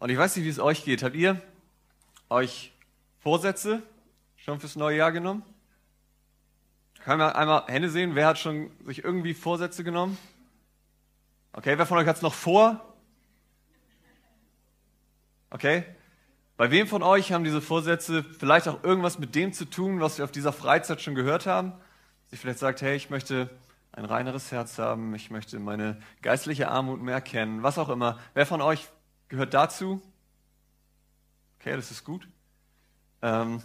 Und ich weiß nicht, wie es euch geht. Habt ihr euch Vorsätze schon fürs neue Jahr genommen? Können wir einmal Hände sehen? Wer hat schon sich irgendwie Vorsätze genommen? Okay, wer von euch hat es noch vor? Okay. Bei wem von euch haben diese Vorsätze vielleicht auch irgendwas mit dem zu tun, was wir auf dieser Freizeit schon gehört haben? Sie vielleicht sagt, hey, ich möchte ein reineres Herz haben, ich möchte meine geistliche Armut mehr kennen, was auch immer. Wer von euch gehört dazu? Okay, das ist gut. Ähm,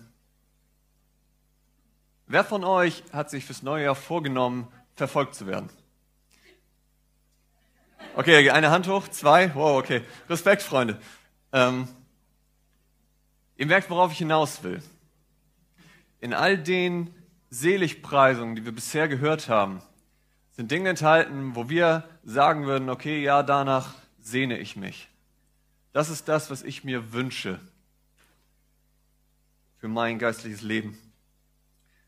wer von euch hat sich fürs neue Jahr vorgenommen, verfolgt zu werden? Okay, eine Hand hoch, zwei. Wow, okay. Respekt, Freunde. Ähm, ihr merkt, worauf ich hinaus will. In all den Seligpreisungen, die wir bisher gehört haben, sind Dinge enthalten, wo wir sagen würden, okay, ja, danach sehne ich mich. Das ist das, was ich mir wünsche für mein geistliches Leben.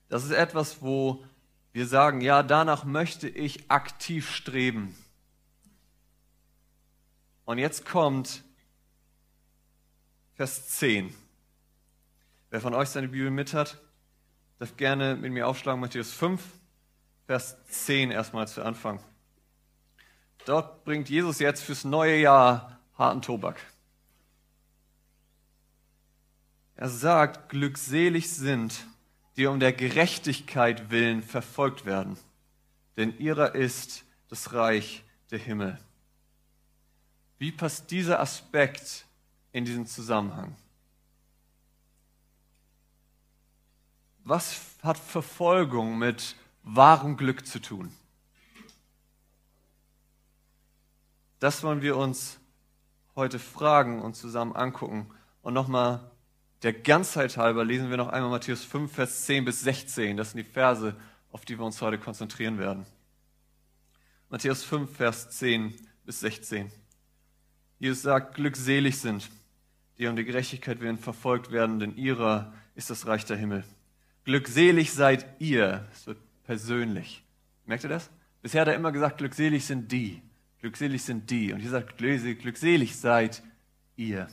Das ist etwas, wo wir sagen, ja, danach möchte ich aktiv streben. Und jetzt kommt Vers 10. Wer von euch seine Bibel mit hat, darf gerne mit mir aufschlagen, Matthäus 5, Vers 10 erstmal zu Anfang. Dort bringt Jesus jetzt fürs neue Jahr harten Tobak. Er sagt, glückselig sind, die um der Gerechtigkeit willen verfolgt werden, denn ihrer ist das Reich der Himmel. Wie passt dieser Aspekt in diesen Zusammenhang? Was hat Verfolgung mit wahrem Glück zu tun? Das wollen wir uns heute fragen und zusammen angucken. Und nochmal der Ganzheit halber lesen wir noch einmal Matthäus 5, Vers 10 bis 16. Das sind die Verse, auf die wir uns heute konzentrieren werden. Matthäus 5, Vers 10 bis 16. Jesus sagt, glückselig sind, die um die Gerechtigkeit willen verfolgt werden, denn ihrer ist das Reich der Himmel. Glückselig seid ihr, es wird persönlich. Merkt ihr das? Bisher hat er immer gesagt, glückselig sind die, glückselig sind die. Und hier sagt, glückselig seid ihr.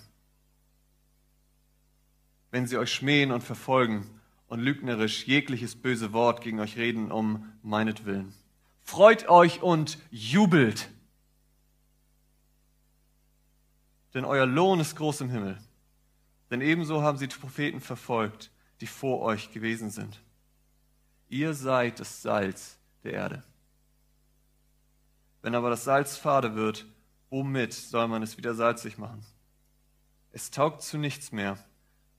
Wenn sie euch schmähen und verfolgen und lügnerisch jegliches böse Wort gegen euch reden um meinetwillen. Freut euch und jubelt denn euer Lohn ist groß im Himmel. Denn ebenso haben sie die Propheten verfolgt, die vor euch gewesen sind. Ihr seid das Salz der Erde. Wenn aber das Salz fade wird, womit soll man es wieder salzig machen? Es taugt zu nichts mehr,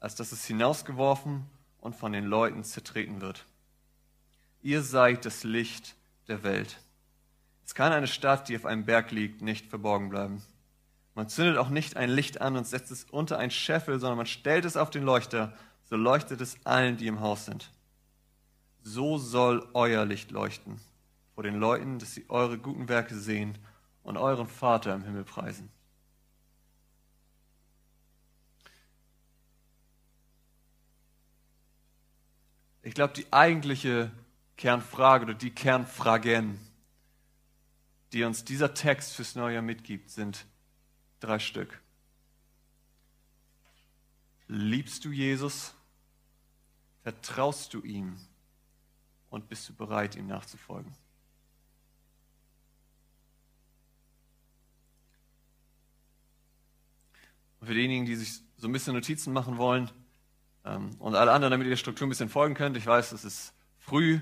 als dass es hinausgeworfen und von den Leuten zertreten wird. Ihr seid das Licht der Welt. Es kann eine Stadt, die auf einem Berg liegt, nicht verborgen bleiben. Man zündet auch nicht ein Licht an und setzt es unter ein Scheffel, sondern man stellt es auf den Leuchter, so leuchtet es allen, die im Haus sind. So soll euer Licht leuchten vor den Leuten, dass sie eure guten Werke sehen und euren Vater im Himmel preisen. Ich glaube, die eigentliche Kernfrage oder die Kernfragen, die uns dieser Text fürs neue Jahr mitgibt, sind, Drei Stück. Liebst du Jesus? Vertraust du ihm? Und bist du bereit, ihm nachzufolgen? Und für diejenigen, die sich so ein bisschen Notizen machen wollen und alle anderen, damit ihr der Struktur ein bisschen folgen könnt, ich weiß, es ist früh,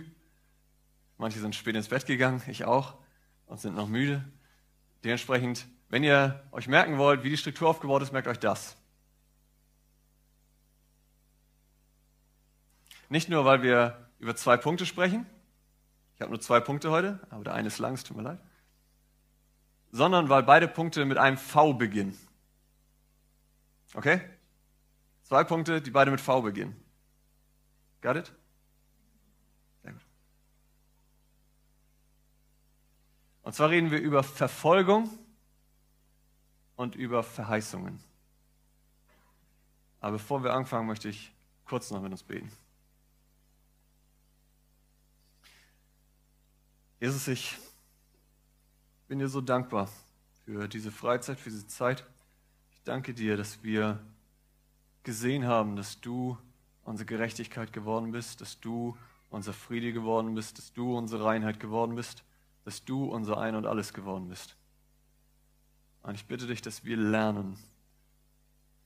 manche sind spät ins Bett gegangen, ich auch, und sind noch müde. Dementsprechend wenn ihr euch merken wollt, wie die Struktur aufgebaut ist, merkt euch das. Nicht nur, weil wir über zwei Punkte sprechen. Ich habe nur zwei Punkte heute, aber der eine ist lang, es tut mir leid. Sondern weil beide Punkte mit einem V beginnen. Okay? Zwei Punkte, die beide mit V beginnen. Got it? Sehr gut. Und zwar reden wir über Verfolgung und über Verheißungen. Aber bevor wir anfangen, möchte ich kurz noch mit uns beten. Jesus, ich bin dir so dankbar für diese Freizeit, für diese Zeit. Ich danke dir, dass wir gesehen haben, dass du unsere Gerechtigkeit geworden bist, dass du unser Friede geworden bist, dass du unsere Reinheit geworden bist, dass du unser Ein und alles geworden bist. Und ich bitte dich, dass wir lernen,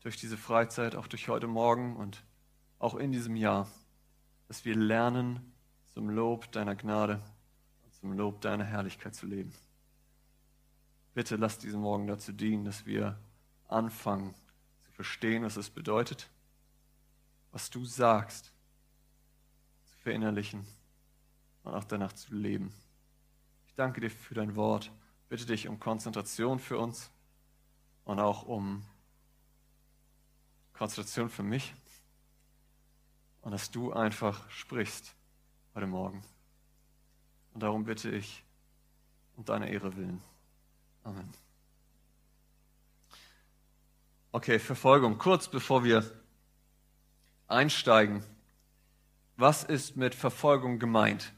durch diese Freizeit, auch durch heute Morgen und auch in diesem Jahr, dass wir lernen, zum Lob deiner Gnade und zum Lob deiner Herrlichkeit zu leben. Bitte lass diesen Morgen dazu dienen, dass wir anfangen verstehen, was es bedeutet, was du sagst, zu verinnerlichen und auch danach zu leben. Ich danke dir für dein Wort. Bitte dich um Konzentration für uns und auch um Konzentration für mich und dass du einfach sprichst heute Morgen. Und darum bitte ich um deine Ehre willen. Amen. Okay, Verfolgung. Kurz bevor wir einsteigen. Was ist mit Verfolgung gemeint?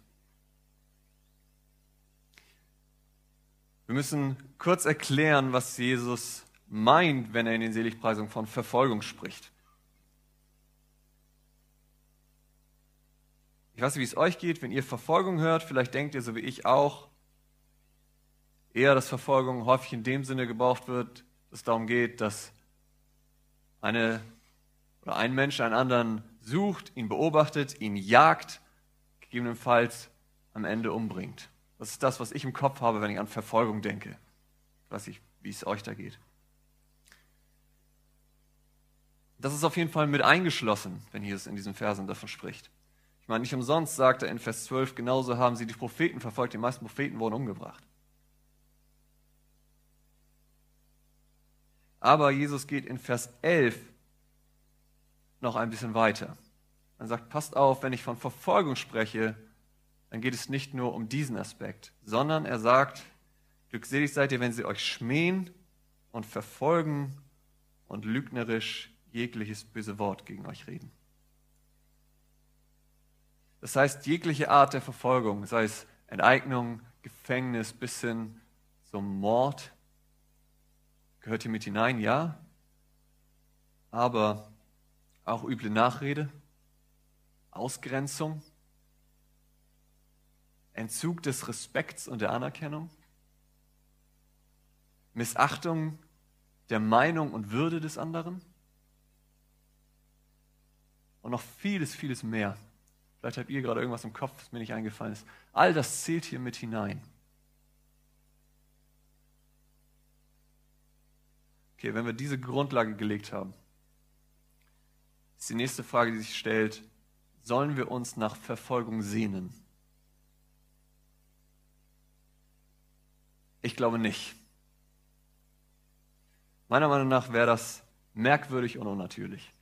Wir müssen kurz erklären, was Jesus meint, wenn er in den Seligpreisungen von Verfolgung spricht. Ich weiß nicht, wie es euch geht, wenn ihr Verfolgung hört. Vielleicht denkt ihr, so wie ich auch, eher, dass Verfolgung häufig in dem Sinne gebraucht wird, dass es darum geht, dass eine oder ein Mensch einen anderen sucht, ihn beobachtet, ihn jagt, gegebenenfalls am Ende umbringt. Das ist das, was ich im Kopf habe, wenn ich an Verfolgung denke. Ich weiß nicht, wie es euch da geht. Das ist auf jeden Fall mit eingeschlossen, wenn Jesus in diesen Versen davon spricht. Ich meine, nicht umsonst sagt er in Vers 12, genauso haben sie die Propheten verfolgt, die meisten Propheten wurden umgebracht. Aber Jesus geht in Vers 11 noch ein bisschen weiter. Er sagt, passt auf, wenn ich von Verfolgung spreche, dann geht es nicht nur um diesen Aspekt, sondern er sagt, glückselig seid ihr, wenn sie euch schmähen und verfolgen und lügnerisch jegliches böse Wort gegen euch reden. Das heißt, jegliche Art der Verfolgung, sei es Enteignung, Gefängnis bis hin zum Mord, gehört hier mit hinein, ja. Aber auch üble Nachrede, Ausgrenzung, Entzug des Respekts und der Anerkennung, Missachtung der Meinung und Würde des anderen und noch vieles, vieles mehr. Vielleicht habt ihr gerade irgendwas im Kopf, das mir nicht eingefallen ist. All das zählt hier mit hinein. Okay, wenn wir diese Grundlage gelegt haben, ist die nächste Frage, die sich stellt, sollen wir uns nach Verfolgung sehnen? Ich glaube nicht. Meiner Meinung nach wäre das merkwürdig und unnatürlich.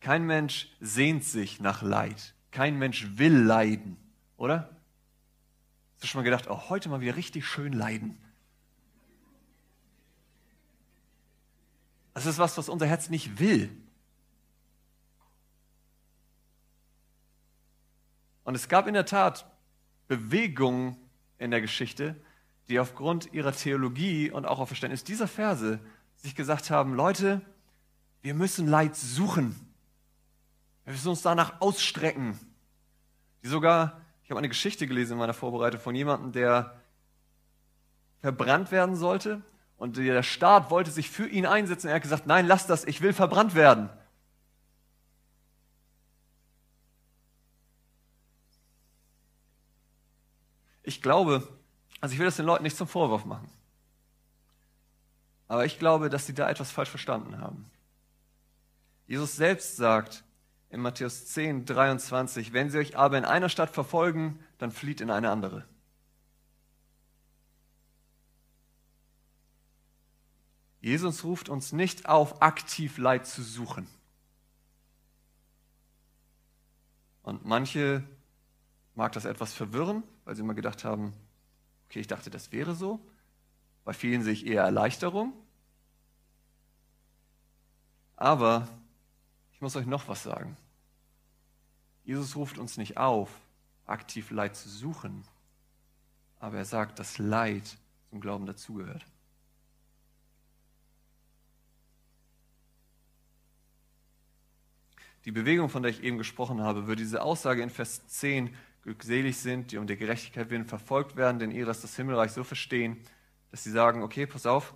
Kein Mensch sehnt sich nach Leid. Kein Mensch will leiden, oder? Hast du schon mal gedacht, oh, heute mal wieder richtig schön leiden? Das ist was, was unser Herz nicht will. Und es gab in der Tat Bewegungen in der Geschichte, die aufgrund ihrer Theologie und auch auf Verständnis dieser Verse sich gesagt haben, Leute, wir müssen Leid suchen. Wir müssen uns danach ausstrecken. Die sogar, ich habe eine Geschichte gelesen in meiner Vorbereitung von jemandem, der verbrannt werden sollte und der Staat wollte sich für ihn einsetzen. Er hat gesagt, nein, lass das, ich will verbrannt werden. Ich glaube, also ich will das den Leuten nicht zum Vorwurf machen. Aber ich glaube, dass sie da etwas falsch verstanden haben. Jesus selbst sagt in Matthäus 10, 23, wenn sie euch aber in einer Stadt verfolgen, dann flieht in eine andere. Jesus ruft uns nicht auf, aktiv Leid zu suchen. Und manche mag das etwas verwirren, weil sie immer gedacht haben, okay, ich dachte, das wäre so. Bei vielen sehe ich eher Erleichterung. Aber ich muss euch noch was sagen. Jesus ruft uns nicht auf, aktiv Leid zu suchen, aber er sagt, dass Leid zum Glauben dazugehört. Die Bewegung, von der ich eben gesprochen habe, würde diese Aussage in Vers 10, glückselig sind, die um der Gerechtigkeit willen verfolgt werden, denn ihr lasst das Himmelreich so verstehen, dass sie sagen, okay, pass auf,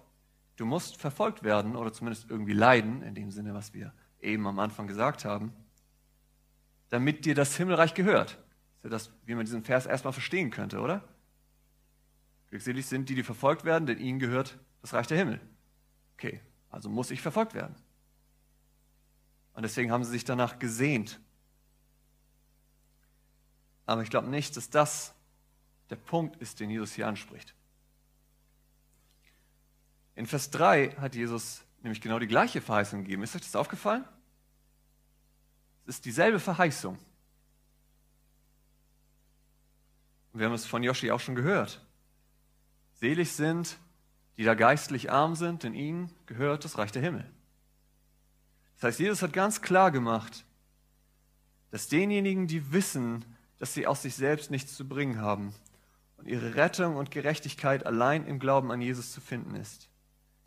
du musst verfolgt werden oder zumindest irgendwie leiden, in dem Sinne, was wir eben am Anfang gesagt haben, damit dir das Himmelreich gehört. Ja das, wie man diesen Vers erstmal verstehen könnte, oder? Glückselig sind die, die verfolgt werden, denn ihnen gehört das Reich der Himmel. Okay, also muss ich verfolgt werden. Und deswegen haben sie sich danach gesehnt. Aber ich glaube nicht, dass das der Punkt ist, den Jesus hier anspricht. In Vers 3 hat Jesus nämlich genau die gleiche Verheißung gegeben. Ist euch das aufgefallen? Es ist dieselbe Verheißung. Wir haben es von Joshi auch schon gehört. Selig sind, die da geistlich arm sind, denn ihnen gehört das Reich der Himmel. Das heißt, Jesus hat ganz klar gemacht, dass denjenigen, die wissen, dass sie aus sich selbst nichts zu bringen haben und ihre Rettung und Gerechtigkeit allein im Glauben an Jesus zu finden ist,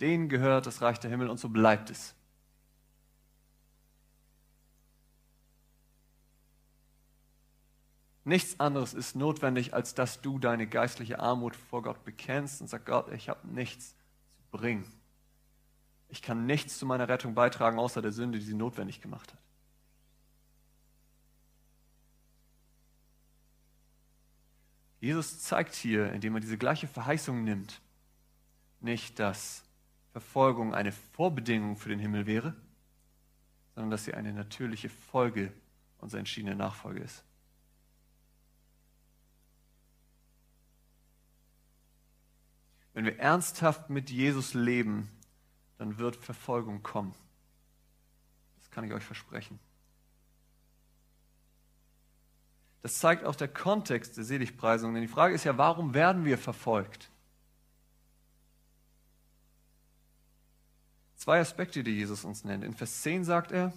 denen gehört das Reich der Himmel und so bleibt es. Nichts anderes ist notwendig, als dass du deine geistliche Armut vor Gott bekennst und sagst, Gott, ich habe nichts zu bringen. Ich kann nichts zu meiner Rettung beitragen, außer der Sünde, die sie notwendig gemacht hat. Jesus zeigt hier, indem er diese gleiche Verheißung nimmt, nicht, dass Verfolgung eine Vorbedingung für den Himmel wäre, sondern dass sie eine natürliche Folge unserer entschiedenen Nachfolge ist. Wenn wir ernsthaft mit Jesus leben, dann wird Verfolgung kommen. Das kann ich euch versprechen. Das zeigt auch der Kontext der Seligpreisung. Denn die Frage ist ja, warum werden wir verfolgt? Zwei Aspekte, die Jesus uns nennt. In Vers 10 sagt er,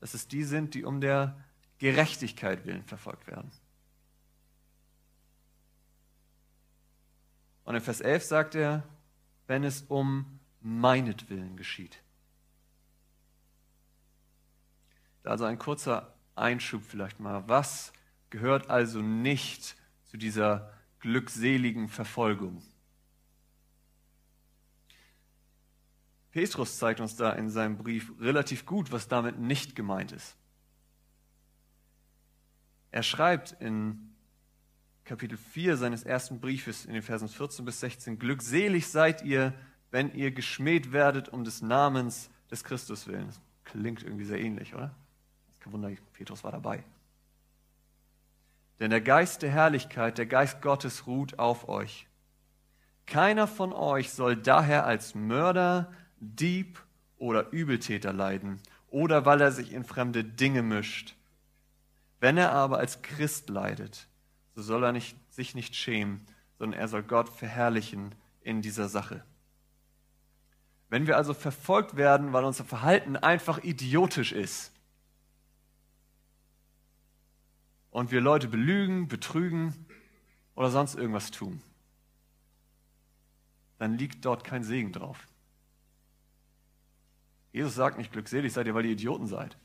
dass es die sind, die um der Gerechtigkeit willen verfolgt werden. Und in Vers 11 sagt er, wenn es um meinetwillen geschieht. Also ein kurzer Einschub vielleicht mal. Was gehört also nicht zu dieser glückseligen Verfolgung? Petrus zeigt uns da in seinem Brief relativ gut, was damit nicht gemeint ist. Er schreibt in Kapitel 4 seines ersten Briefes in den Versen 14 bis 16, Glückselig seid ihr, wenn ihr geschmäht werdet um des Namens des Christus willen. Das klingt irgendwie sehr ähnlich, oder? Kein Wunder, Petrus war dabei. Denn der Geist der Herrlichkeit, der Geist Gottes ruht auf euch. Keiner von euch soll daher als Mörder, Dieb oder Übeltäter leiden oder weil er sich in fremde Dinge mischt. Wenn er aber als Christ leidet, so soll er nicht, sich nicht schämen, sondern er soll Gott verherrlichen in dieser Sache. Wenn wir also verfolgt werden, weil unser Verhalten einfach idiotisch ist und wir Leute belügen, betrügen oder sonst irgendwas tun, dann liegt dort kein Segen drauf. Jesus sagt nicht glückselig seid ihr, weil ihr Idioten seid.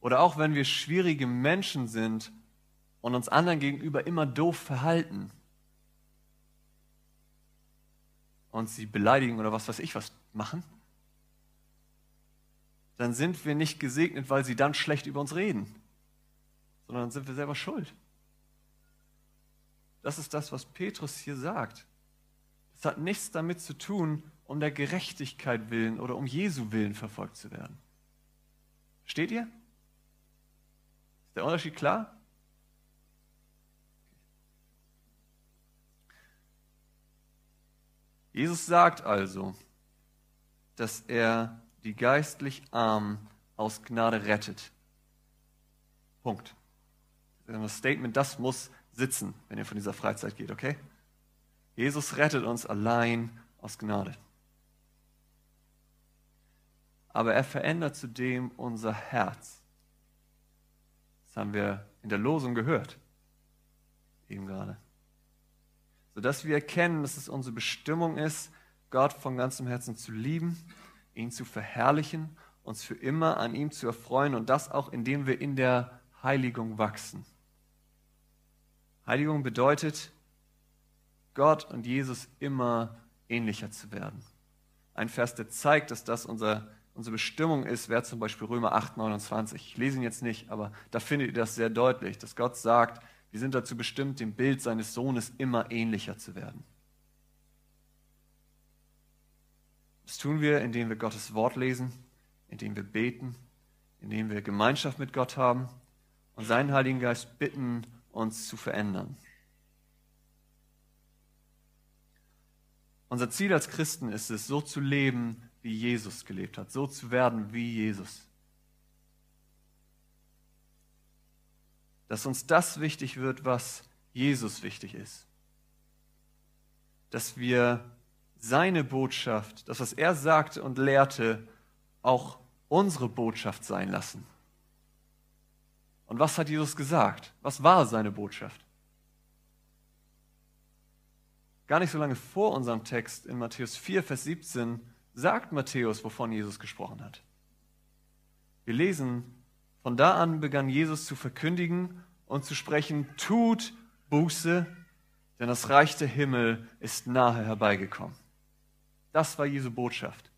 Oder auch wenn wir schwierige Menschen sind und uns anderen gegenüber immer doof verhalten und sie beleidigen oder was weiß ich was machen, dann sind wir nicht gesegnet, weil sie dann schlecht über uns reden, sondern dann sind wir selber schuld. Das ist das, was Petrus hier sagt. Es hat nichts damit zu tun, um der Gerechtigkeit willen oder um Jesu willen verfolgt zu werden. Steht ihr? Ist der Unterschied klar? Jesus sagt also, dass er die geistlich Armen aus Gnade rettet. Punkt. Das Statement, das muss sitzen, wenn ihr von dieser Freizeit geht, okay? Jesus rettet uns allein aus Gnade. Aber er verändert zudem unser Herz. Das haben wir in der Losung gehört. Eben gerade. Sodass wir erkennen, dass es unsere Bestimmung ist, Gott von ganzem Herzen zu lieben, ihn zu verherrlichen, uns für immer an ihm zu erfreuen und das auch, indem wir in der Heiligung wachsen. Heiligung bedeutet, Gott und Jesus immer ähnlicher zu werden. Ein Vers, der zeigt, dass das unser, unsere Bestimmung ist, wäre zum Beispiel Römer 8, 29. Ich lese ihn jetzt nicht, aber da findet ihr das sehr deutlich, dass Gott sagt, wir sind dazu bestimmt, dem Bild seines Sohnes immer ähnlicher zu werden. Das tun wir, indem wir Gottes Wort lesen, indem wir beten, indem wir Gemeinschaft mit Gott haben und seinen Heiligen Geist bitten, uns zu verändern. Unser Ziel als Christen ist es, so zu leben, wie Jesus gelebt hat, so zu werden wie Jesus. Dass uns das wichtig wird, was Jesus wichtig ist. Dass wir seine Botschaft, das, was er sagte und lehrte, auch unsere Botschaft sein lassen. Und was hat Jesus gesagt? Was war seine Botschaft? Gar nicht so lange vor unserem Text in Matthäus 4, Vers 17 sagt Matthäus, wovon Jesus gesprochen hat. Wir lesen, von da an begann Jesus zu verkündigen und zu sprechen, tut Buße, denn das Reich der Himmel ist nahe herbeigekommen. Das war Jesu Botschaft.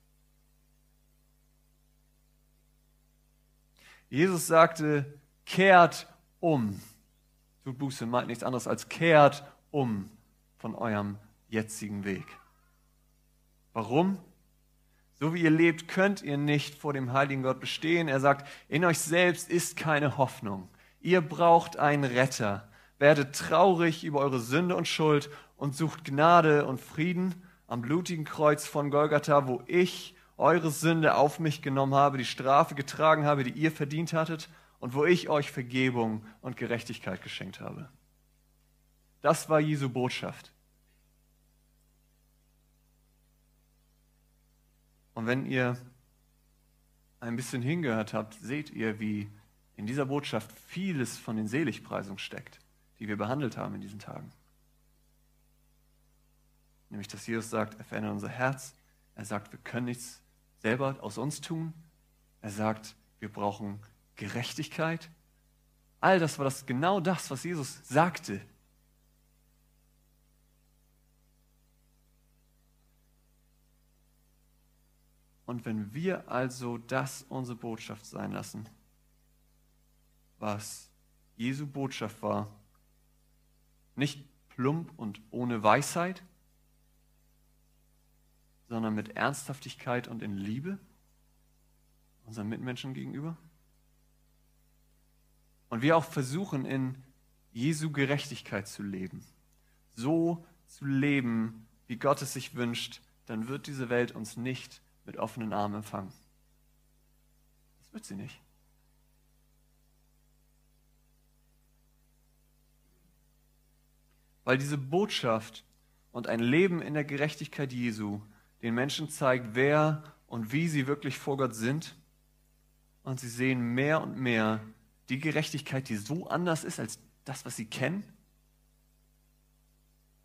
Jesus sagte, kehrt um. Tut Buße meint nichts anderes als kehrt um von eurem jetzigen Weg. Warum? So wie ihr lebt, könnt ihr nicht vor dem heiligen Gott bestehen. Er sagt, in euch selbst ist keine Hoffnung. Ihr braucht einen Retter. Werdet traurig über eure Sünde und Schuld und sucht Gnade und Frieden am blutigen Kreuz von Golgatha, wo ich eure Sünde auf mich genommen habe, die Strafe getragen habe, die ihr verdient hattet und wo ich euch Vergebung und Gerechtigkeit geschenkt habe. Das war Jesu Botschaft. Und wenn ihr ein bisschen hingehört habt, seht ihr, wie in dieser Botschaft vieles von den Seligpreisungen steckt, die wir behandelt haben in diesen Tagen. Nämlich, dass Jesus sagt, er verändert unser Herz. Er sagt, wir können nichts selber aus uns tun. Er sagt, wir brauchen Gerechtigkeit. All das war das genau das, was Jesus sagte Und wenn wir also das unsere Botschaft sein lassen, was Jesu Botschaft war, nicht plump und ohne Weisheit, sondern mit Ernsthaftigkeit und in Liebe unseren Mitmenschen gegenüber. Und wir auch versuchen, in Jesu Gerechtigkeit zu leben, so zu leben, wie Gott es sich wünscht, dann wird diese Welt uns nicht mit offenen Armen empfangen. Das wird sie nicht. Weil diese Botschaft und ein Leben in der Gerechtigkeit Jesu den Menschen zeigt, wer und wie sie wirklich vor Gott sind. Und sie sehen mehr und mehr die Gerechtigkeit, die so anders ist als das, was sie kennen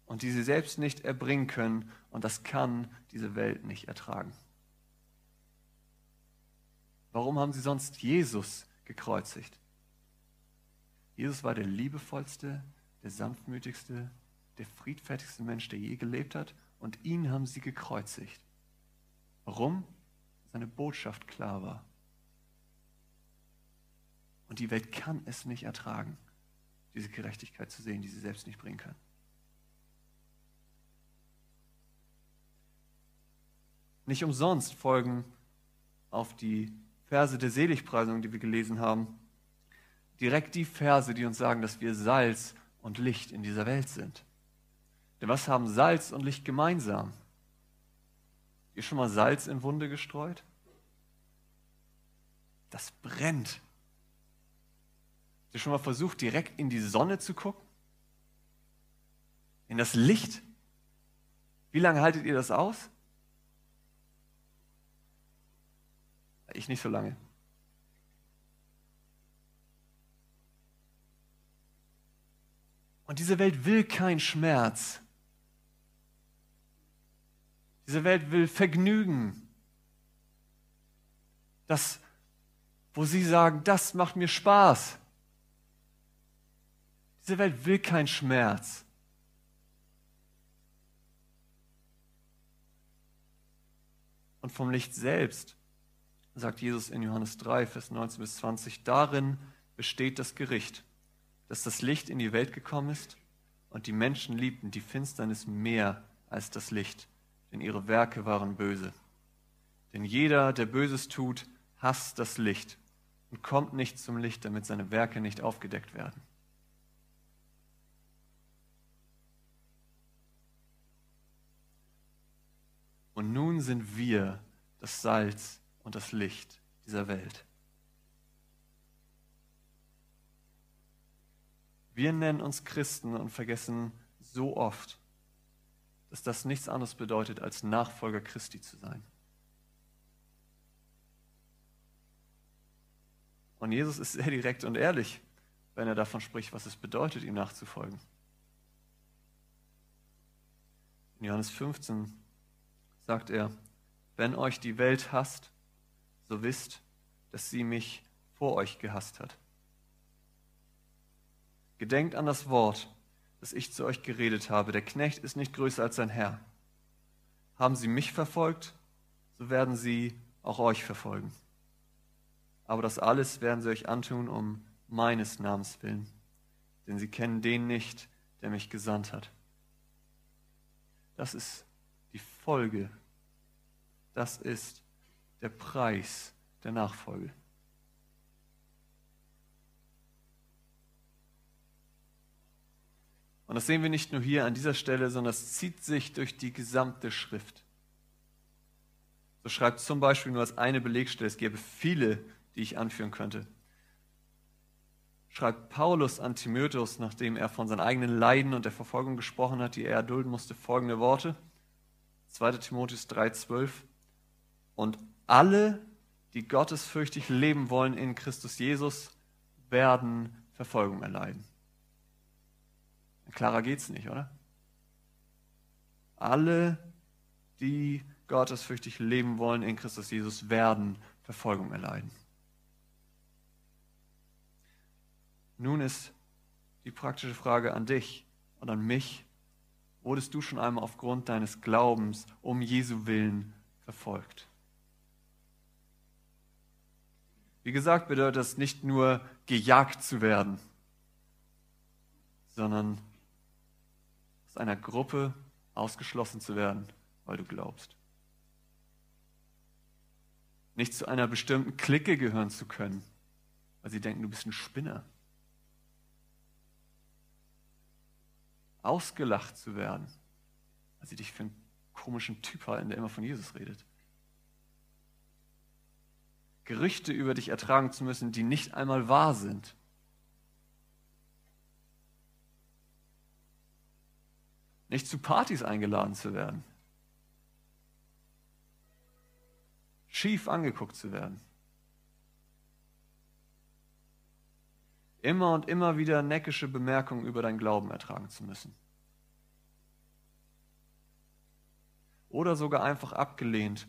und die sie selbst nicht erbringen können. Und das kann diese Welt nicht ertragen. Warum haben sie sonst Jesus gekreuzigt? Jesus war der liebevollste, der sanftmütigste, der friedfertigste Mensch, der je gelebt hat. Und ihn haben sie gekreuzigt. Warum? Seine Botschaft klar war. Und die Welt kann es nicht ertragen, diese Gerechtigkeit zu sehen, die sie selbst nicht bringen kann. Nicht umsonst folgen auf die Verse der Seligpreisung, die wir gelesen haben, direkt die Verse, die uns sagen, dass wir Salz und Licht in dieser Welt sind. Denn was haben Salz und Licht gemeinsam? Ihr schon mal Salz in Wunde gestreut? Das brennt. Ihr schon mal versucht, direkt in die Sonne zu gucken? In das Licht? Wie lange haltet ihr das aus? Ich nicht so lange. Und diese Welt will keinen Schmerz. Diese Welt will Vergnügen. Das, wo sie sagen, das macht mir Spaß. Diese Welt will keinen Schmerz. Und vom Licht selbst, sagt Jesus in Johannes 3, Vers 19 bis 20, darin besteht das Gericht, dass das Licht in die Welt gekommen ist und die Menschen liebten die Finsternis mehr als das Licht, denn ihre Werke waren böse. Denn jeder, der Böses tut, hasst das Licht und kommt nicht zum Licht, damit seine Werke nicht aufgedeckt werden. Und nun sind wir das Salz und das Licht dieser Welt. Wir nennen uns Christen und vergessen so oft, dass das nichts anderes bedeutet, als Nachfolger Christi zu sein. Und Jesus ist sehr direkt und ehrlich, wenn er davon spricht, was es bedeutet, ihm nachzufolgen. In Johannes 15 sagt er, wenn euch die Welt hasst, so wisst, dass sie mich vor euch gehasst hat. Gedenkt an das Wort, das ich zu euch geredet habe. Der Knecht ist nicht größer als sein Herr. Haben sie mich verfolgt, so werden sie auch euch verfolgen. Aber das alles werden sie euch antun um meines Namens willen, denn sie kennen den nicht, der mich gesandt hat. Das ist die Folge das ist der Preis der Nachfolge. Und das sehen wir nicht nur hier an dieser Stelle, sondern es zieht sich durch die gesamte Schrift. So schreibt zum Beispiel nur als eine Belegstelle, es gäbe viele, die ich anführen könnte. Schreibt Paulus an Timotheus, nachdem er von seinen eigenen Leiden und der Verfolgung gesprochen hat, die er erdulden musste, folgende Worte. 2 Timotheus 3,12 und alle, die gottesfürchtig leben wollen in Christus Jesus, werden Verfolgung erleiden. Klarer geht's nicht, oder? Alle, die gottesfürchtig leben wollen in Christus Jesus, werden Verfolgung erleiden. Nun ist die praktische Frage an dich und an mich, wurdest du schon einmal aufgrund deines Glaubens um Jesu willen verfolgt? Wie gesagt, bedeutet das nicht nur gejagt zu werden, sondern aus einer Gruppe ausgeschlossen zu werden, weil du glaubst. Nicht zu einer bestimmten Clique gehören zu können, weil sie denken, du bist ein Spinner. Ausgelacht zu werden, weil sie dich für einen komischen Typ halten, der immer von Jesus redet. Gerüchte über dich ertragen zu müssen, die nicht einmal wahr sind. Nicht zu Partys eingeladen zu werden. Schief angeguckt zu werden. Immer und immer wieder neckische Bemerkungen über dein Glauben ertragen zu müssen. Oder sogar einfach abgelehnt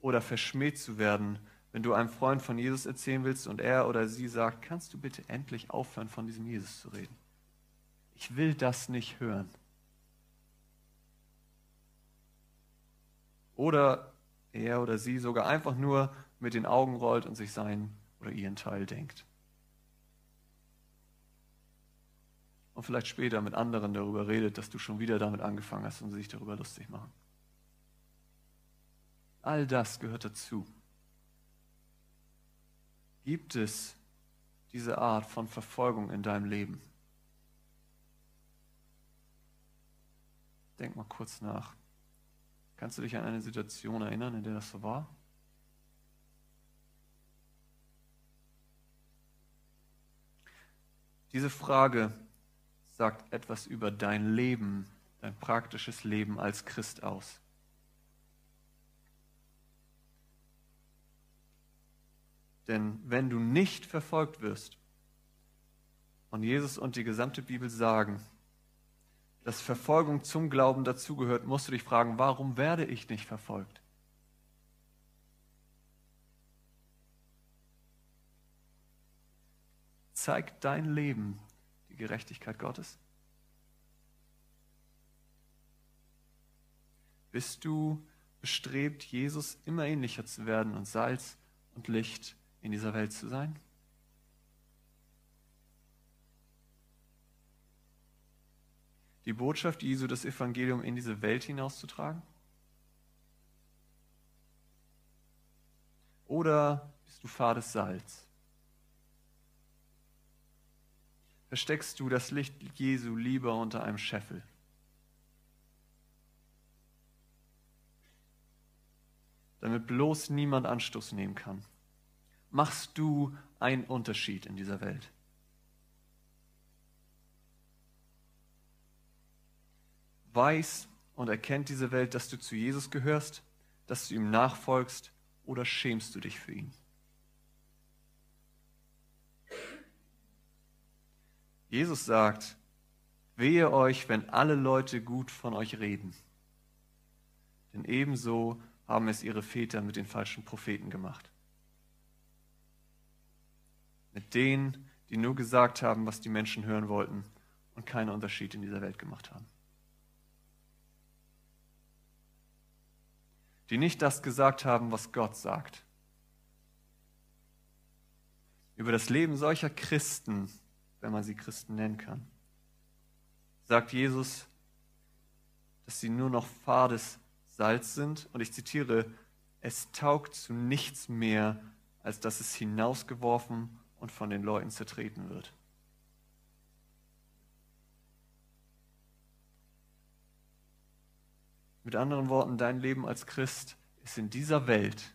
oder verschmäht zu werden wenn du einem Freund von Jesus erzählen willst und er oder sie sagt, kannst du bitte endlich aufhören, von diesem Jesus zu reden? Ich will das nicht hören. Oder er oder sie sogar einfach nur mit den Augen rollt und sich seinen oder ihren Teil denkt. Und vielleicht später mit anderen darüber redet, dass du schon wieder damit angefangen hast und sie sich darüber lustig machen. All das gehört dazu. Gibt es diese Art von Verfolgung in deinem Leben? Denk mal kurz nach. Kannst du dich an eine Situation erinnern, in der das so war? Diese Frage sagt etwas über dein Leben, dein praktisches Leben als Christ aus. Denn wenn du nicht verfolgt wirst, und Jesus und die gesamte Bibel sagen, dass Verfolgung zum Glauben dazugehört, musst du dich fragen, warum werde ich nicht verfolgt? Zeigt dein Leben die Gerechtigkeit Gottes? Bist du bestrebt, Jesus immer ähnlicher zu werden und Salz und Licht in dieser Welt zu sein? Die Botschaft Jesu, das Evangelium in diese Welt hinauszutragen? Oder bist du fades Salz? Versteckst du das Licht Jesu lieber unter einem Scheffel? damit bloß niemand Anstoß nehmen kann. Machst du einen Unterschied in dieser Welt? Weiß und erkennt diese Welt, dass du zu Jesus gehörst, dass du ihm nachfolgst oder schämst du dich für ihn? Jesus sagt, wehe euch, wenn alle Leute gut von euch reden. Denn ebenso haben es ihre Väter mit den falschen Propheten gemacht. Mit denen, die nur gesagt haben, was die Menschen hören wollten und keinen Unterschied in dieser Welt gemacht haben. Die nicht das gesagt haben, was Gott sagt. Über das Leben solcher Christen, wenn man sie Christen nennen kann, sagt Jesus, dass sie nur noch fades Salz sind. Und ich zitiere, es taugt zu nichts mehr, als dass es hinausgeworfen und von den Leuten zertreten wird. Mit anderen Worten, dein Leben als Christ ist in dieser Welt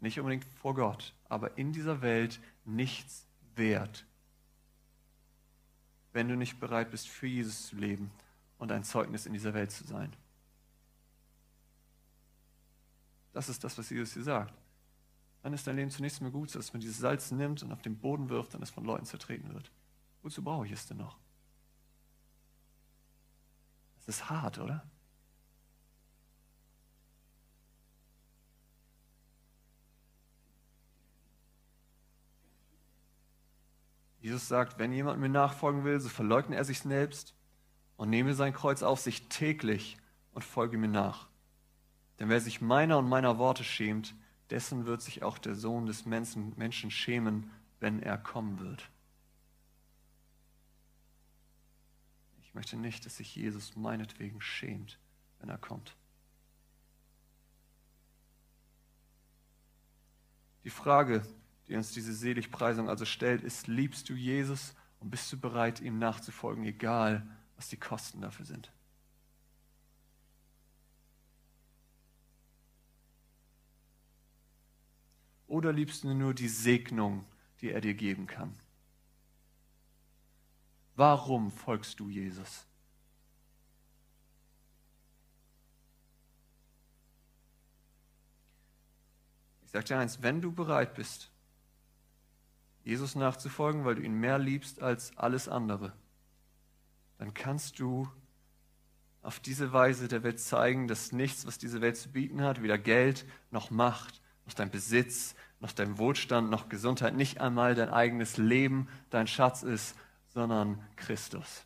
nicht unbedingt vor Gott, aber in dieser Welt nichts wert, wenn du nicht bereit bist, für Jesus zu leben und ein Zeugnis in dieser Welt zu sein. Das ist das, was Jesus hier sagt. Dann ist dein Leben zunächst mal gut, dass man dieses Salz nimmt und auf den Boden wirft und es von Leuten zertreten wird. Wozu brauche ich es denn noch? Das ist hart, oder? Jesus sagt, wenn jemand mir nachfolgen will, so verleugne er sich selbst, und nehme sein Kreuz auf sich täglich und folge mir nach. Denn wer sich meiner und meiner Worte schämt, dessen wird sich auch der Sohn des Menschen schämen, wenn er kommen wird. Ich möchte nicht, dass sich Jesus meinetwegen schämt, wenn er kommt. Die Frage, die uns diese Seligpreisung also stellt, ist, liebst du Jesus und bist du bereit, ihm nachzufolgen, egal was die Kosten dafür sind. Oder liebst du nur die Segnung, die er dir geben kann? Warum folgst du Jesus? Ich sage dir eins, wenn du bereit bist, Jesus nachzufolgen, weil du ihn mehr liebst als alles andere, dann kannst du auf diese Weise der Welt zeigen, dass nichts, was diese Welt zu bieten hat, weder Geld noch Macht, noch dein Besitz, noch dein Wohlstand, noch Gesundheit, nicht einmal dein eigenes Leben dein Schatz ist, sondern Christus.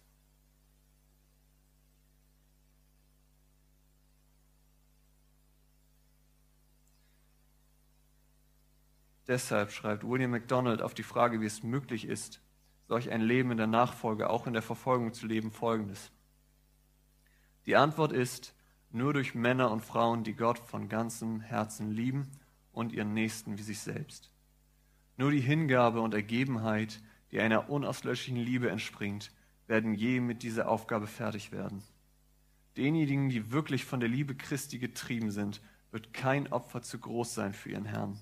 Deshalb schreibt William MacDonald auf die Frage, wie es möglich ist, solch ein Leben in der Nachfolge, auch in der Verfolgung zu leben, folgendes. Die Antwort ist, nur durch Männer und Frauen, die Gott von ganzem Herzen lieben und ihren Nächsten wie sich selbst. Nur die Hingabe und Ergebenheit, die einer unauslöschlichen Liebe entspringt, werden je mit dieser Aufgabe fertig werden. Denjenigen, die wirklich von der Liebe Christi getrieben sind, wird kein Opfer zu groß sein für ihren Herrn.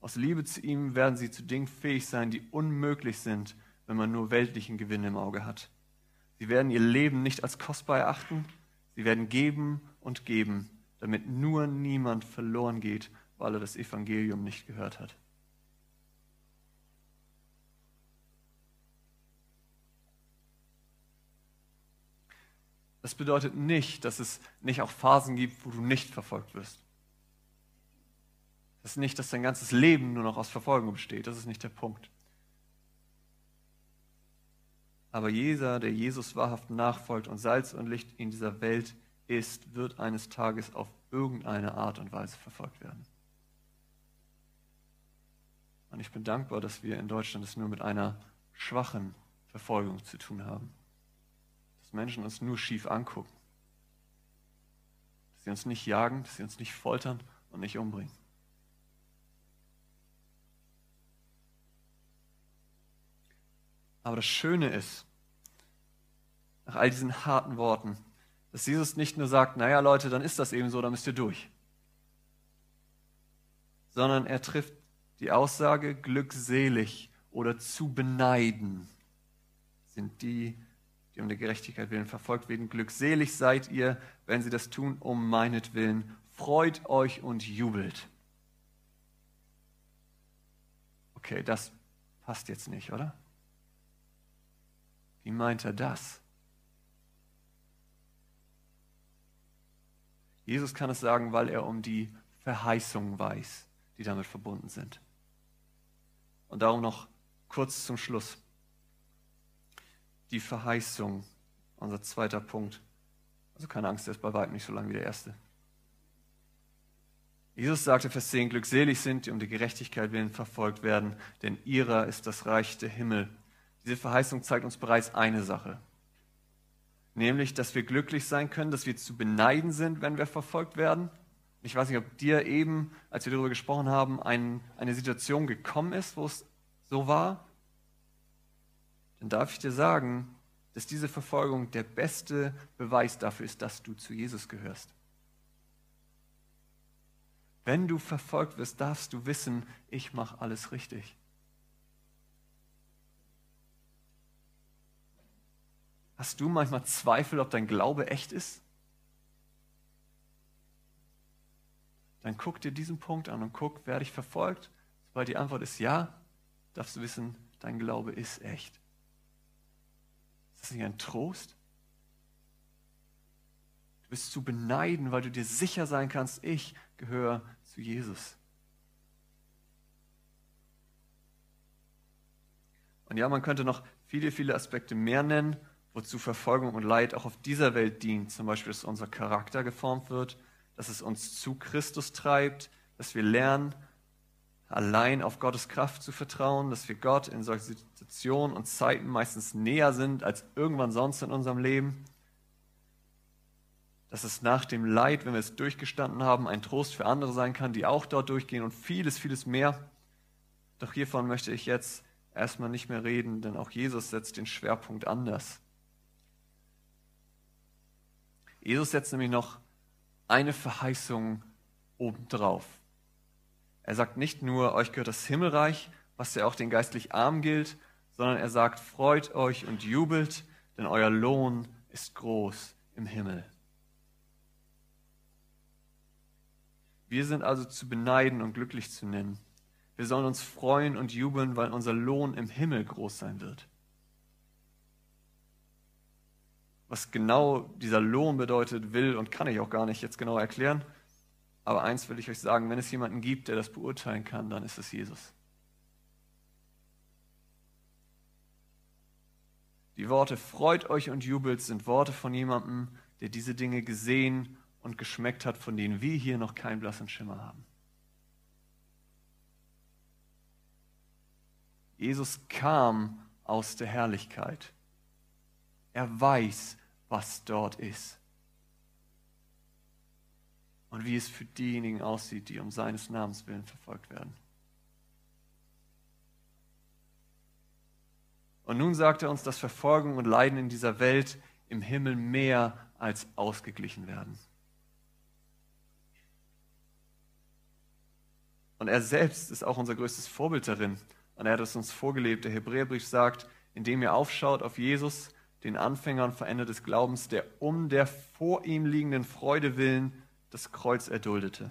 Aus Liebe zu ihm werden sie zu Dingen fähig sein, die unmöglich sind wenn man nur weltlichen Gewinn im Auge hat. Sie werden ihr Leben nicht als kostbar erachten. Sie werden geben und geben, damit nur niemand verloren geht, weil er das Evangelium nicht gehört hat. Das bedeutet nicht, dass es nicht auch Phasen gibt, wo du nicht verfolgt wirst. Das ist nicht, dass dein ganzes Leben nur noch aus Verfolgung besteht. Das ist nicht der Punkt. Aber jeder, der Jesus wahrhaft nachfolgt und Salz und Licht in dieser Welt ist, wird eines Tages auf irgendeine Art und Weise verfolgt werden. Und ich bin dankbar, dass wir in Deutschland es nur mit einer schwachen Verfolgung zu tun haben. Dass Menschen uns nur schief angucken. Dass sie uns nicht jagen, dass sie uns nicht foltern und nicht umbringen. Aber das Schöne ist, nach all diesen harten Worten, dass Jesus nicht nur sagt, naja Leute, dann ist das eben so, dann müsst ihr durch. Sondern er trifft die Aussage, glückselig oder zu beneiden sind die, die um der Gerechtigkeit willen verfolgt werden. Glückselig seid ihr, wenn sie das tun, um meinetwillen. Freut euch und jubelt. Okay, das passt jetzt nicht, oder? Wie meint er das? Jesus kann es sagen, weil er um die Verheißungen weiß, die damit verbunden sind. Und darum noch kurz zum Schluss. Die Verheißung, unser zweiter Punkt. Also keine Angst, der ist bei weitem nicht so lang wie der erste. Jesus sagte, Vers 10, glückselig sind, die um die Gerechtigkeit willen verfolgt werden, denn ihrer ist das Reich der Himmel. Diese Verheißung zeigt uns bereits eine Sache, nämlich, dass wir glücklich sein können, dass wir zu beneiden sind, wenn wir verfolgt werden. Ich weiß nicht, ob dir eben, als wir darüber gesprochen haben, ein, eine Situation gekommen ist, wo es so war. Dann darf ich dir sagen, dass diese Verfolgung der beste Beweis dafür ist, dass du zu Jesus gehörst. Wenn du verfolgt wirst, darfst du wissen, ich mache alles richtig. Hast du manchmal Zweifel, ob dein Glaube echt ist? Dann guck dir diesen Punkt an und guck, werde ich verfolgt? Sobald die Antwort ist ja, darfst du wissen, dein Glaube ist echt. Ist das nicht ein Trost? Du bist zu beneiden, weil du dir sicher sein kannst, ich gehöre zu Jesus. Und ja, man könnte noch viele, viele Aspekte mehr nennen, wozu Verfolgung und Leid auch auf dieser Welt dient. Zum Beispiel, dass unser Charakter geformt wird, dass es uns zu Christus treibt, dass wir lernen, allein auf Gottes Kraft zu vertrauen, dass wir Gott in solchen Situationen und Zeiten meistens näher sind als irgendwann sonst in unserem Leben. Dass es nach dem Leid, wenn wir es durchgestanden haben, ein Trost für andere sein kann, die auch dort durchgehen und vieles, vieles mehr. Doch hiervon möchte ich jetzt erstmal nicht mehr reden, denn auch Jesus setzt den Schwerpunkt anders. Jesus setzt nämlich noch eine Verheißung obendrauf. Er sagt nicht nur, euch gehört das Himmelreich, was ja auch den geistlich Armen gilt, sondern er sagt, freut euch und jubelt, denn euer Lohn ist groß im Himmel. Wir sind also zu beneiden und glücklich zu nennen. Wir sollen uns freuen und jubeln, weil unser Lohn im Himmel groß sein wird. Was genau dieser Lohn bedeutet, will und kann ich auch gar nicht jetzt genau erklären. Aber eins will ich euch sagen, wenn es jemanden gibt, der das beurteilen kann, dann ist es Jesus. Die Worte freut euch und jubelt sind Worte von jemandem, der diese Dinge gesehen und geschmeckt hat, von denen wir hier noch keinen blassen Schimmer haben. Jesus kam aus der Herrlichkeit. Er weiß, was dort ist. Und wie es für diejenigen aussieht, die um seines Namens willen verfolgt werden. Und nun sagt er uns, dass Verfolgung und Leiden in dieser Welt im Himmel mehr als ausgeglichen werden. Und er selbst ist auch unser größtes Vorbild darin. Und er hat es uns vorgelebt. Der Hebräerbrief sagt, indem ihr aufschaut auf Jesus, den Anfänger und Veränder des Glaubens, der um der vor ihm liegenden Freude willen das Kreuz erduldete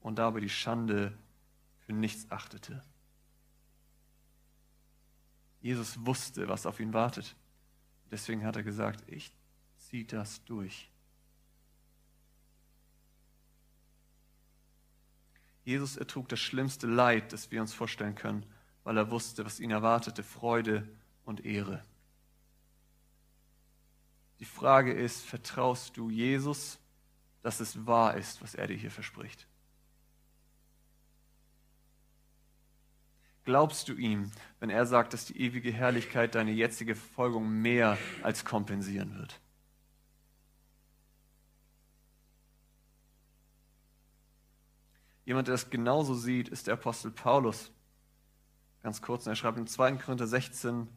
und dabei die Schande für nichts achtete. Jesus wusste, was auf ihn wartet. Deswegen hat er gesagt, ich zieht das durch. Jesus ertrug das schlimmste Leid, das wir uns vorstellen können, weil er wusste, was ihn erwartete, Freude und Ehre. Die Frage ist, vertraust du Jesus, dass es wahr ist, was er dir hier verspricht? Glaubst du ihm, wenn er sagt, dass die ewige Herrlichkeit deine jetzige Verfolgung mehr als kompensieren wird? Jemand, der das genauso sieht, ist der Apostel Paulus. Ganz kurz, er schreibt im 2. Korinther 16,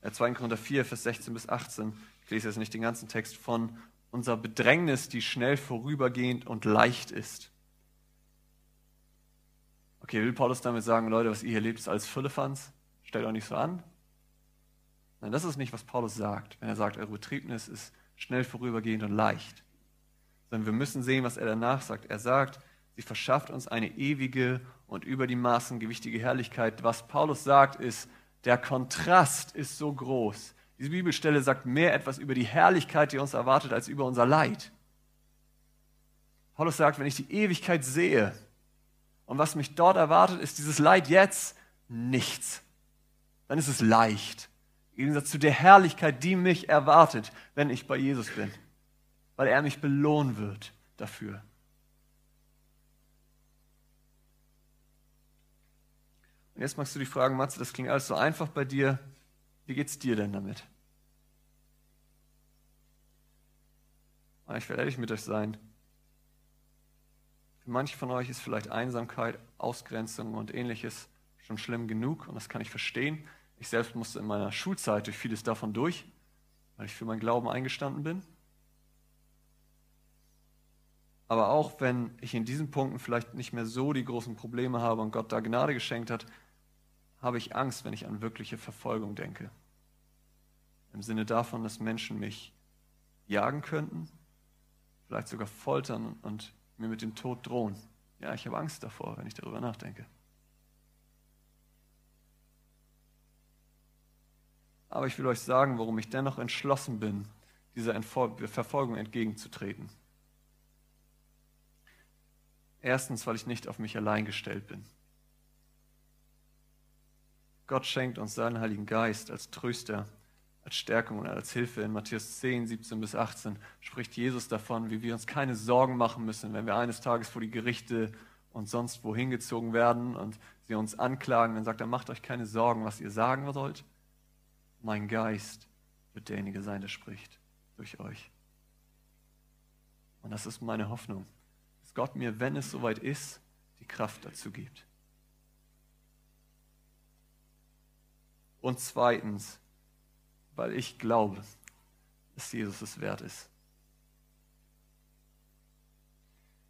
äh 2. Korinther 4, Vers 16 bis 18, ich lese jetzt nicht den ganzen Text, von unserer Bedrängnis, die schnell vorübergehend und leicht ist. Okay, will Paulus damit sagen, Leute, was ihr hier lebt, ist alles Füllefanz? Stellt euch nicht so an. Nein, das ist nicht, was Paulus sagt, wenn er sagt, eure Betriebnis ist schnell vorübergehend und leicht. Sondern wir müssen sehen, was er danach sagt. Er sagt, Sie verschafft uns eine ewige und über die Maßen gewichtige Herrlichkeit. Was Paulus sagt, ist, der Kontrast ist so groß. Diese Bibelstelle sagt mehr etwas über die Herrlichkeit, die uns erwartet, als über unser Leid. Paulus sagt, wenn ich die Ewigkeit sehe und was mich dort erwartet, ist dieses Leid jetzt nichts. Dann ist es leicht. Im Gegensatz zu der Herrlichkeit, die mich erwartet, wenn ich bei Jesus bin. Weil er mich belohnen wird dafür. Und jetzt magst du dich fragen, Matze, das klingt alles so einfach bei dir. Wie geht es dir denn damit? Ah, ich werde ehrlich mit euch sein. Für manche von euch ist vielleicht Einsamkeit, Ausgrenzung und ähnliches schon schlimm genug und das kann ich verstehen. Ich selbst musste in meiner Schulzeit durch vieles davon durch, weil ich für meinen Glauben eingestanden bin. Aber auch wenn ich in diesen Punkten vielleicht nicht mehr so die großen Probleme habe und Gott da Gnade geschenkt hat, habe ich Angst, wenn ich an wirkliche Verfolgung denke. Im Sinne davon, dass Menschen mich jagen könnten, vielleicht sogar foltern und mir mit dem Tod drohen. Ja, ich habe Angst davor, wenn ich darüber nachdenke. Aber ich will euch sagen, warum ich dennoch entschlossen bin, dieser Verfolgung entgegenzutreten. Erstens, weil ich nicht auf mich allein gestellt bin. Gott schenkt uns seinen Heiligen Geist als Tröster, als Stärkung und als Hilfe. In Matthäus 10, 17 bis 18 spricht Jesus davon, wie wir uns keine Sorgen machen müssen, wenn wir eines Tages vor die Gerichte und sonst wohin gezogen werden und sie uns anklagen. Dann sagt er, macht euch keine Sorgen, was ihr sagen sollt. Mein Geist wird derjenige sein, der spricht durch euch. Und das ist meine Hoffnung, dass Gott mir, wenn es soweit ist, die Kraft dazu gibt. Und zweitens, weil ich glaube, dass Jesus es wert ist.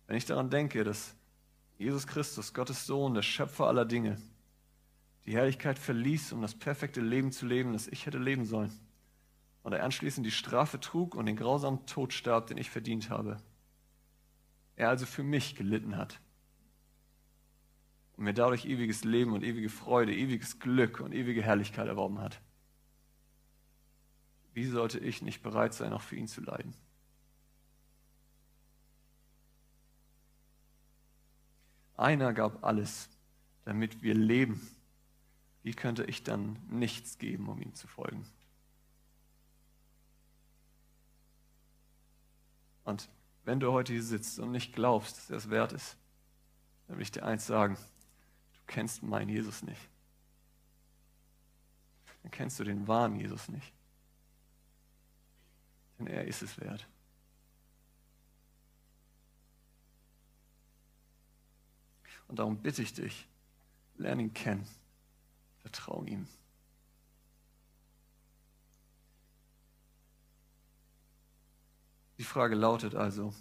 Wenn ich daran denke, dass Jesus Christus, Gottes Sohn, der Schöpfer aller Dinge, die Herrlichkeit verließ, um das perfekte Leben zu leben, das ich hätte leben sollen, und er anschließend die Strafe trug und den grausamen Tod starb, den ich verdient habe. Er also für mich gelitten hat und mir dadurch ewiges Leben und ewige Freude, ewiges Glück und ewige Herrlichkeit erworben hat. Wie sollte ich nicht bereit sein, auch für ihn zu leiden? Einer gab alles, damit wir leben. Wie könnte ich dann nichts geben, um ihm zu folgen? Und wenn du heute hier sitzt und nicht glaubst, dass er es wert ist, dann will ich dir eins sagen kennst meinen Jesus nicht. Dann kennst du den wahren Jesus nicht. Denn er ist es wert. Und darum bitte ich dich, lerne ihn kennen. Vertraue ihm. Die Frage lautet also,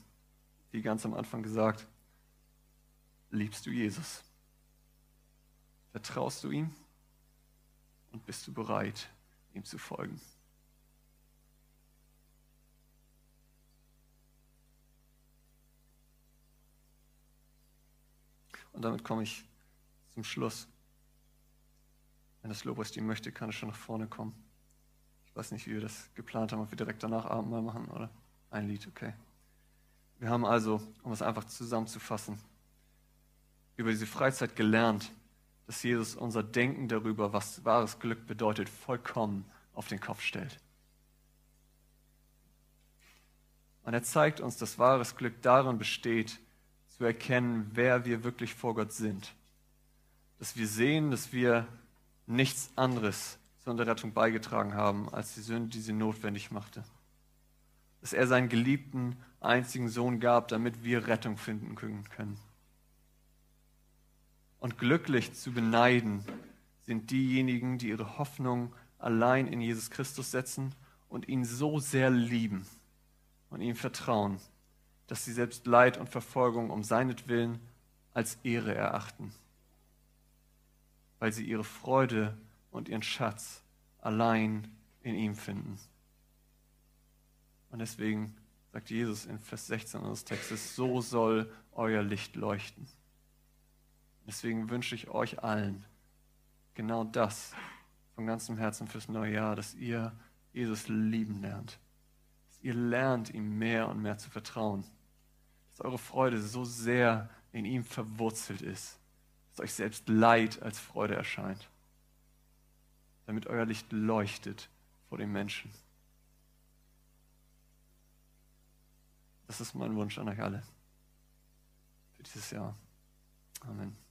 wie ganz am Anfang gesagt, liebst du Jesus? Vertraust du ihm und bist du bereit, ihm zu folgen? Und damit komme ich zum Schluss. Wenn das Lobpreisteam möchte, kann es schon nach vorne kommen. Ich weiß nicht, wie wir das geplant haben, ob wir direkt danach Abendmahl machen oder ein Lied, okay. Wir haben also, um es einfach zusammenzufassen, über diese Freizeit gelernt, dass Jesus unser Denken darüber, was wahres Glück bedeutet, vollkommen auf den Kopf stellt. Und er zeigt uns, dass wahres Glück darin besteht, zu erkennen, wer wir wirklich vor Gott sind. Dass wir sehen, dass wir nichts anderes zu unserer Rettung beigetragen haben, als die Sünde, die sie notwendig machte. Dass er seinen geliebten einzigen Sohn gab, damit wir Rettung finden können. Und glücklich zu beneiden sind diejenigen, die ihre Hoffnung allein in Jesus Christus setzen und ihn so sehr lieben und ihm vertrauen, dass sie selbst Leid und Verfolgung um seinetwillen als Ehre erachten, weil sie ihre Freude und ihren Schatz allein in ihm finden. Und deswegen sagt Jesus in Vers 16 unseres Textes, so soll euer Licht leuchten. Deswegen wünsche ich euch allen genau das von ganzem Herzen fürs neue Jahr, dass ihr Jesus lieben lernt. Dass ihr lernt, ihm mehr und mehr zu vertrauen. Dass eure Freude so sehr in ihm verwurzelt ist, dass euch selbst Leid als Freude erscheint. Damit euer Licht leuchtet vor den Menschen. Das ist mein Wunsch an euch alle für dieses Jahr. Amen.